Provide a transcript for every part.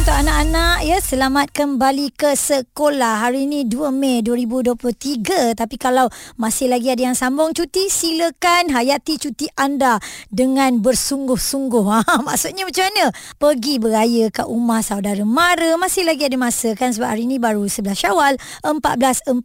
Untuk anak-anak ya selamat kembali ke sekolah. Hari ini 2 Mei 2023 tapi kalau masih lagi ada yang sambung cuti silakan hayati cuti anda dengan bersungguh-sungguh. Ha maksudnya macam mana? Pergi beraya kat rumah saudara mara masih lagi ada masa kan sebab hari ini baru 11 Syawal 1444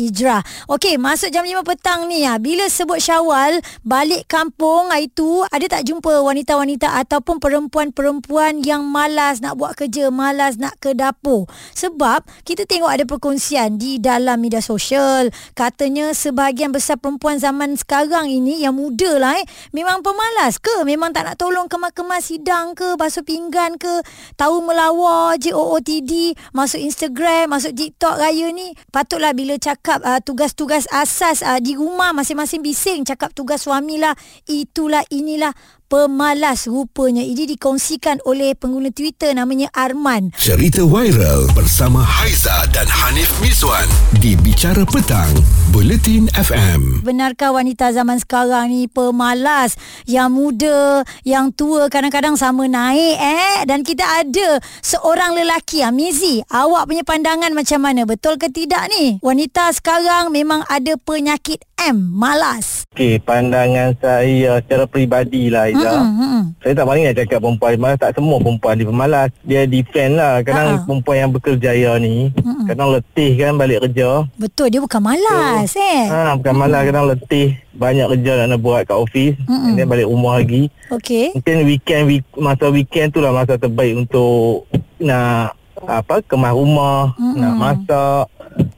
Hijrah. Okey, masuk jam 5 petang ni ya. Bila sebut Syawal balik kampung hari tu ada tak jumpa wanita-wanita ataupun perempuan-perempuan yang malas nak buat kerja, malas nak ke dapur. Sebab kita tengok ada perkongsian di dalam media sosial. Katanya sebahagian besar perempuan zaman sekarang ini yang muda lah eh. Memang pemalas ke? Memang tak nak tolong kemas-kemas hidang ke? Basuh pinggan ke? Tahu melawar je OOTD. Masuk Instagram, masuk TikTok raya ni. Patutlah bila cakap uh, tugas-tugas asas uh, di rumah masing-masing bising. Cakap tugas suami lah. Itulah inilah pemalas rupanya. Ini dikongsikan oleh pengguna Twitter namanya Arman. Cerita viral bersama Haiza dan Hanif Miswan di Bicara Petang, Bulletin FM. Benarkah wanita zaman sekarang ni pemalas? Yang muda, yang tua kadang-kadang sama naik eh. Dan kita ada seorang lelaki, Amizi. Awak punya pandangan macam mana? Betul ke tidak ni? Wanita sekarang memang ada penyakit M, malas. Okey, pandangan saya secara peribadi lah Aiza. Mm-mm. Saya tak berani nak cakap perempuan malas. Tak semua perempuan dia pemalas. Dia defend lah. Kadang Ha-ha. perempuan yang berkerjaya ni, Mm-mm. kadang letih kan balik kerja. Betul, dia bukan malas eh. Ha, bukan malas, kadang letih. Banyak kerja nak nak buat kat office. Mm-mm. And then balik rumah lagi. Okey. Mungkin weekend, week, masa weekend tu lah masa terbaik untuk nak apa kemas rumah, Mm-mm. nak masak,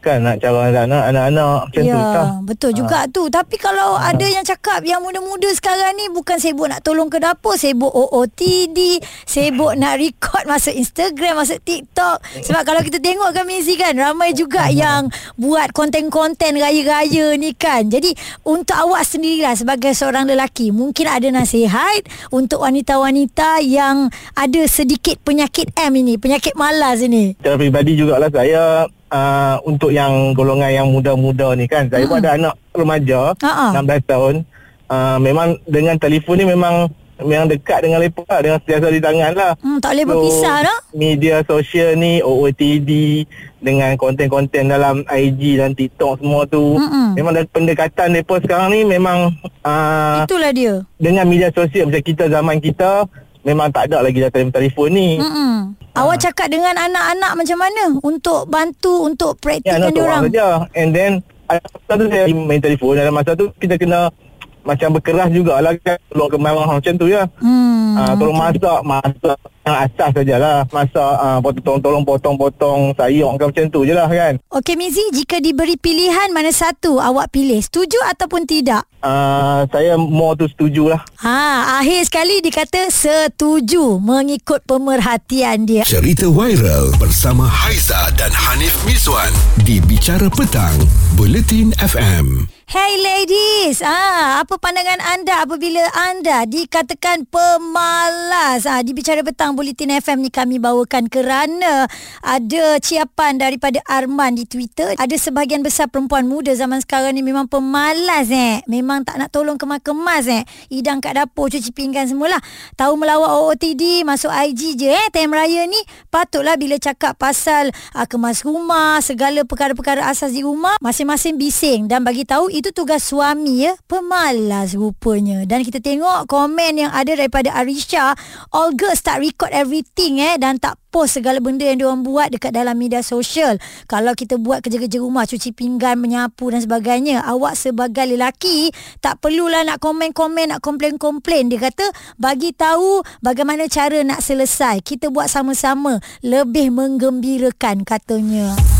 kan nak cara anak-anak, anak-anak macam tu Ya, lah. betul juga tu. Tapi kalau ada yang cakap yang muda-muda sekarang ni bukan sibuk nak tolong ke dapur, sibuk OOTD, sibuk nak record masuk Instagram, masuk TikTok. Sebab kalau kita tengok kan Mizi kan, ramai juga yang buat konten-konten raya-raya ni kan. Jadi untuk awak sendirilah sebagai seorang lelaki, mungkin ada nasihat untuk wanita-wanita yang ada sedikit penyakit M ini, penyakit malas ini. Secara peribadi jugalah saya uh, untuk yang golongan yang muda-muda ni kan. Saya pun ada anak remaja Ha-ha. 16 tahun. Uh, memang dengan telefon ni memang memang dekat dengan mereka lah, dengan sentiasa di tangan lah. Hmm, tak boleh berpisah dah. Media sosial ni OOTD dengan konten-konten dalam IG dan TikTok semua tu. Mm-mm. Memang dari pendekatan mereka sekarang ni memang uh, Itulah dia. dengan media sosial macam kita zaman kita memang tak ada lagi dah telefon ni. Mm-mm. Awak cakap dengan anak-anak macam mana untuk bantu untuk Ya, praktikkan nak dia orang? orang saja. And then ada masa tu saya main telefon dalam masa tu kita kena macam berkeras jugalah kan keluar ke marah macam tu ya. Hmm. Ah, tolong masak, masak yang asas sajalah. Masak, ah, potong, tolong potong-potong sayur ke macam tu je lah kan. Okey Mizi, jika diberi pilihan mana satu awak pilih? Setuju ataupun tidak? Ah, saya more tu setuju lah. Ha, akhir sekali dikata setuju mengikut pemerhatian dia. Cerita viral bersama Haiza dan Hanif Miswan di Bicara Petang, Bulletin FM. Hey ladies, ah apa pandangan anda apabila anda dikatakan pemalas? Ah di bicara petang Bulletin FM ni kami bawakan kerana ada ciapan daripada Arman di Twitter. Ada sebahagian besar perempuan muda zaman sekarang ni memang pemalas eh. Memang tak nak tolong kemas-kemas eh. Hidang kat dapur, cuci pinggan semualah. Tahu melawat OOTD, masuk IG je eh time raya ni. Patutlah bila cakap pasal ah, kemas rumah, segala perkara-perkara asas di rumah, masing-masing bising dan bagi tahu itu tugas suami ya. Pemalas rupanya. Dan kita tengok komen yang ada daripada Arisha, all girls tak record everything eh dan tak post segala benda yang diorang buat dekat dalam media sosial. Kalau kita buat kerja-kerja rumah, cuci pinggan, menyapu dan sebagainya, awak sebagai lelaki tak perlulah nak komen-komen, nak komplain-komplain. Dia kata bagi tahu bagaimana cara nak selesai. Kita buat sama-sama lebih menggembirakan katanya.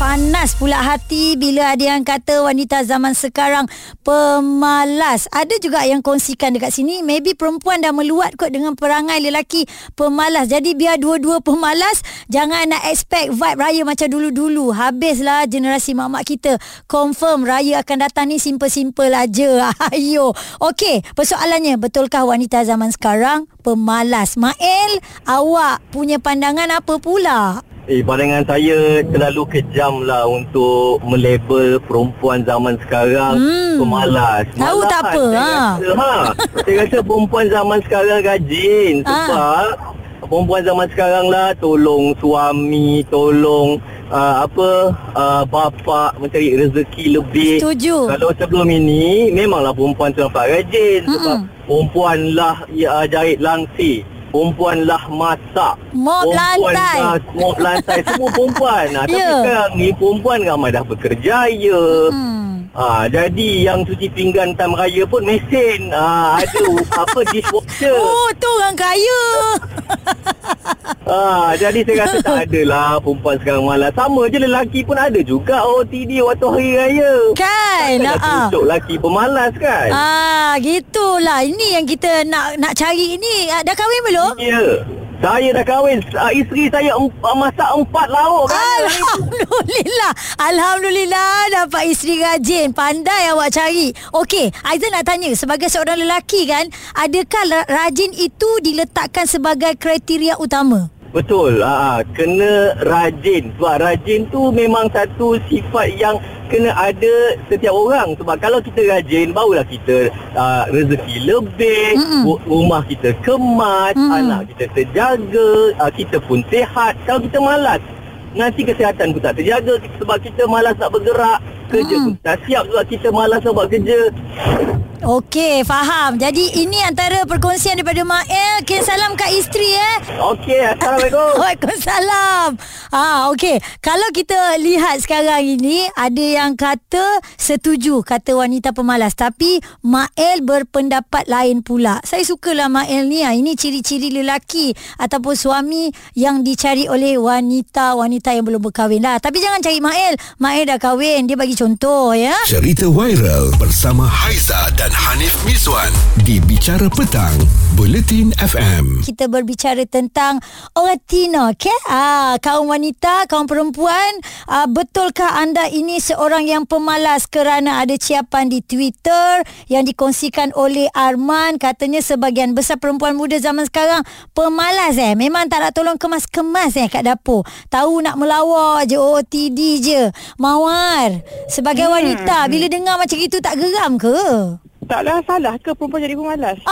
Panas pula hati bila ada yang kata wanita zaman sekarang pemalas. Ada juga yang kongsikan dekat sini, maybe perempuan dah meluat kot dengan perangai lelaki pemalas. Jadi biar dua-dua pemalas, jangan nak expect vibe raya macam dulu-dulu. Habislah generasi mak-mak kita. Confirm raya akan datang ni simple-simple aja. Ayo. Okey, persoalannya, betulkah wanita zaman sekarang pemalas? Mael, awak punya pandangan apa pula? Eh, pandangan saya terlalu kejam lah untuk melabel perempuan zaman sekarang Hmm. pemalas. Tahu tak apa, saya ha? Rasa, ha? saya rasa perempuan zaman sekarang rajin Ha. sebab perempuan zaman sekarang lah tolong suami, tolong uh, apa uh, bapa mencari rezeki lebih. Setuju. Kalau sebelum ini memanglah perempuan tu nampak rajin sebab perempuan lah ya, jahit langsir. Perempuan lah masak. Mop Perempuan lantai. lah mop lantai. Semua perempuan. Nah, Tapi Ya. sekarang ni perempuan ramai dah berkerjaya. Hmm. Ha, jadi yang cuci pinggan time raya pun mesin. Ha, ada apa dishwasher. Oh, tu orang kaya. Ha, jadi saya rasa tak adalah perempuan sekarang malas. Sama je lelaki pun ada juga OTD waktu hari raya. Kan? Takkan nak Ha. tunjuk lelaki pemalas kan? Ah, gitulah. Ini yang kita nak nak cari ini. Ah, Dah kahwin belum? Ya. Saya dah kahwin. Uh, isteri saya emp- uh, masak empat lauk kan. Alhamdulillah. Alhamdulillah dapat isteri rajin. Pandai awak cari. Okey, Aizan nak tanya. Sebagai seorang lelaki kan, adakah rajin itu diletakkan sebagai kriteria utama? Betul. Ha, kena rajin. Sebab rajin tu memang satu sifat yang kena ada setiap orang. Sebab kalau kita rajin, barulah kita uh, rezeki lebih, Mm-mm. ru- rumah kita kemas, Mm. anak kita terjaga, uh, kita pun sihat. Kalau kita malas, nanti kesihatan pun tak terjaga sebab kita malas nak bergerak. Kerja Mm. pun tak siap sebab kita malas nak buat kerja. Okey, faham. Jadi ini antara perkongsian daripada Mael. Kirim salam kat isteri eh. Okey, Assalamualaikum. Waalaikumsalam. Ah, okey. Kalau kita lihat sekarang ini ada yang kata setuju kata wanita pemalas tapi Mael berpendapat lain pula. Saya sukalah Mael ni. ah. Ini ciri-ciri lelaki ataupun suami yang dicari oleh wanita-wanita yang belum berkahwin lah. Tapi jangan cari Mael. Mael dah kahwin. Dia bagi contoh ya. Cerita viral bersama Haiza dan Hanif Miswan di Bicara Petang, Buletin FM. kita berbicara tentang orang Tino, okay? Ah, kaum wanita, kaum perempuan, ah, betulkah anda ini seorang yang pemalas kerana ada ciapan di Twitter yang dikongsikan oleh Arman katanya sebahagian besar perempuan muda zaman sekarang pemalas eh. Memang tak nak tolong kemas-kemas eh kat dapur. Tahu nak melawak je OOTD je. Mawar, sebagai Hmm. wanita bila dengar macam itu tak geram ke? Taklah salah ke perempuan jadi pemalas?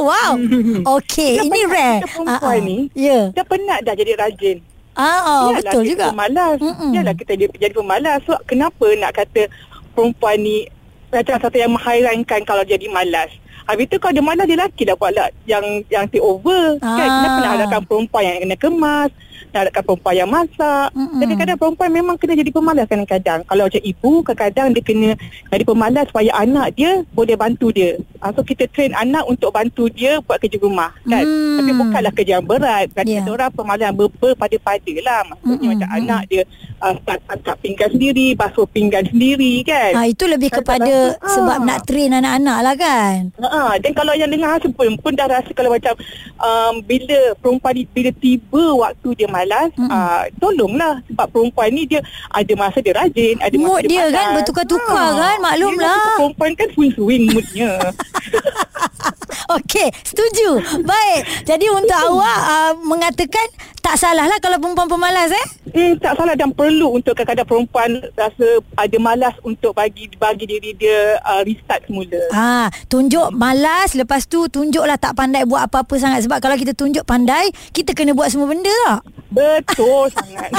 Wow. Okey, ini rare. kita perempuan ah. ni. Ya. Dia penat dah jadi rajin. Ah, oh, betul kita juga. pemalas. Mm-mm. Yalah kita dia jadi pemalas. So kenapa nak kata perempuan ni macam satu yang menghairankan kalau jadi malas. Habis tu kalau dia malas dia lelaki dah buat lah yang yang take over. Kan? Ah. Kenapa nak hadapkan perempuan yang kena kemas? Nak hadapkan perempuan yang masak. Mm-mm. Kadang-kadang perempuan memang kena jadi pemalas kadang-kadang. Kalau macam ibu kadang-kadang dia kena jadi pemalas supaya anak dia boleh bantu dia. Ah, so kita train anak untuk bantu dia buat kerja rumah kan. Hmm. Tapi bukanlah kerja yang berat. Kan Ya. yeah. orang pemalas yang ber- berpada-pada lah. Maksudnya Mm-mm, macam mm-mm. anak dia uh, start angkat pinggan sendiri, basuh pinggan sendiri kan. Ha, itu lebih Kan kepada tak rasa, sebab ah. nak train anak-anak lah kan. Ha, dan kalau yang dengar rasa pun, pun dah rasa kalau macam um, bila perempuan ni bila tiba waktu dia malas, Mm-mm. uh, tolonglah sebab perempuan ni dia ada masa dia rajin, ada Mood masa dia malas. kan bertukar-tukar kan, maklumlah. Dia rasa perempuan kan swing-swing moodnya. Okey, setuju. Baik. Jadi untuk awak uh, mengatakan tak salah lah kalau perempuan pemalas eh? Hmm, tak salah dan perlu untuk kadang-kadang perempuan rasa ada malas untuk bagi bagi diri dia uh, restart semula. Ha, tunjuk malas lepas tu tunjuklah tak pandai buat apa-apa sangat sebab kalau kita tunjuk pandai, kita kena buat semua benda tak? Betul sangat.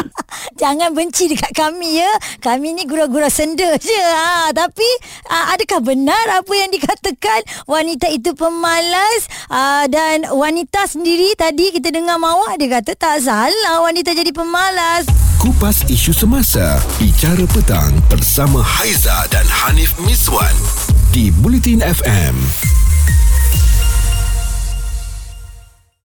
Jangan benci dekat kami ya. Kami ni gurau-gurau senda je. Ha, tapi ha, adakah benar apa yang dikatakan wanita itu pemalas ha, dan wanita sendiri tadi kita dengar Mawar dia kata tak salah wanita jadi pemalas. Kupas isu semasa, Bicara Petang bersama Haiza dan Hanif Miswan di Buletin FM.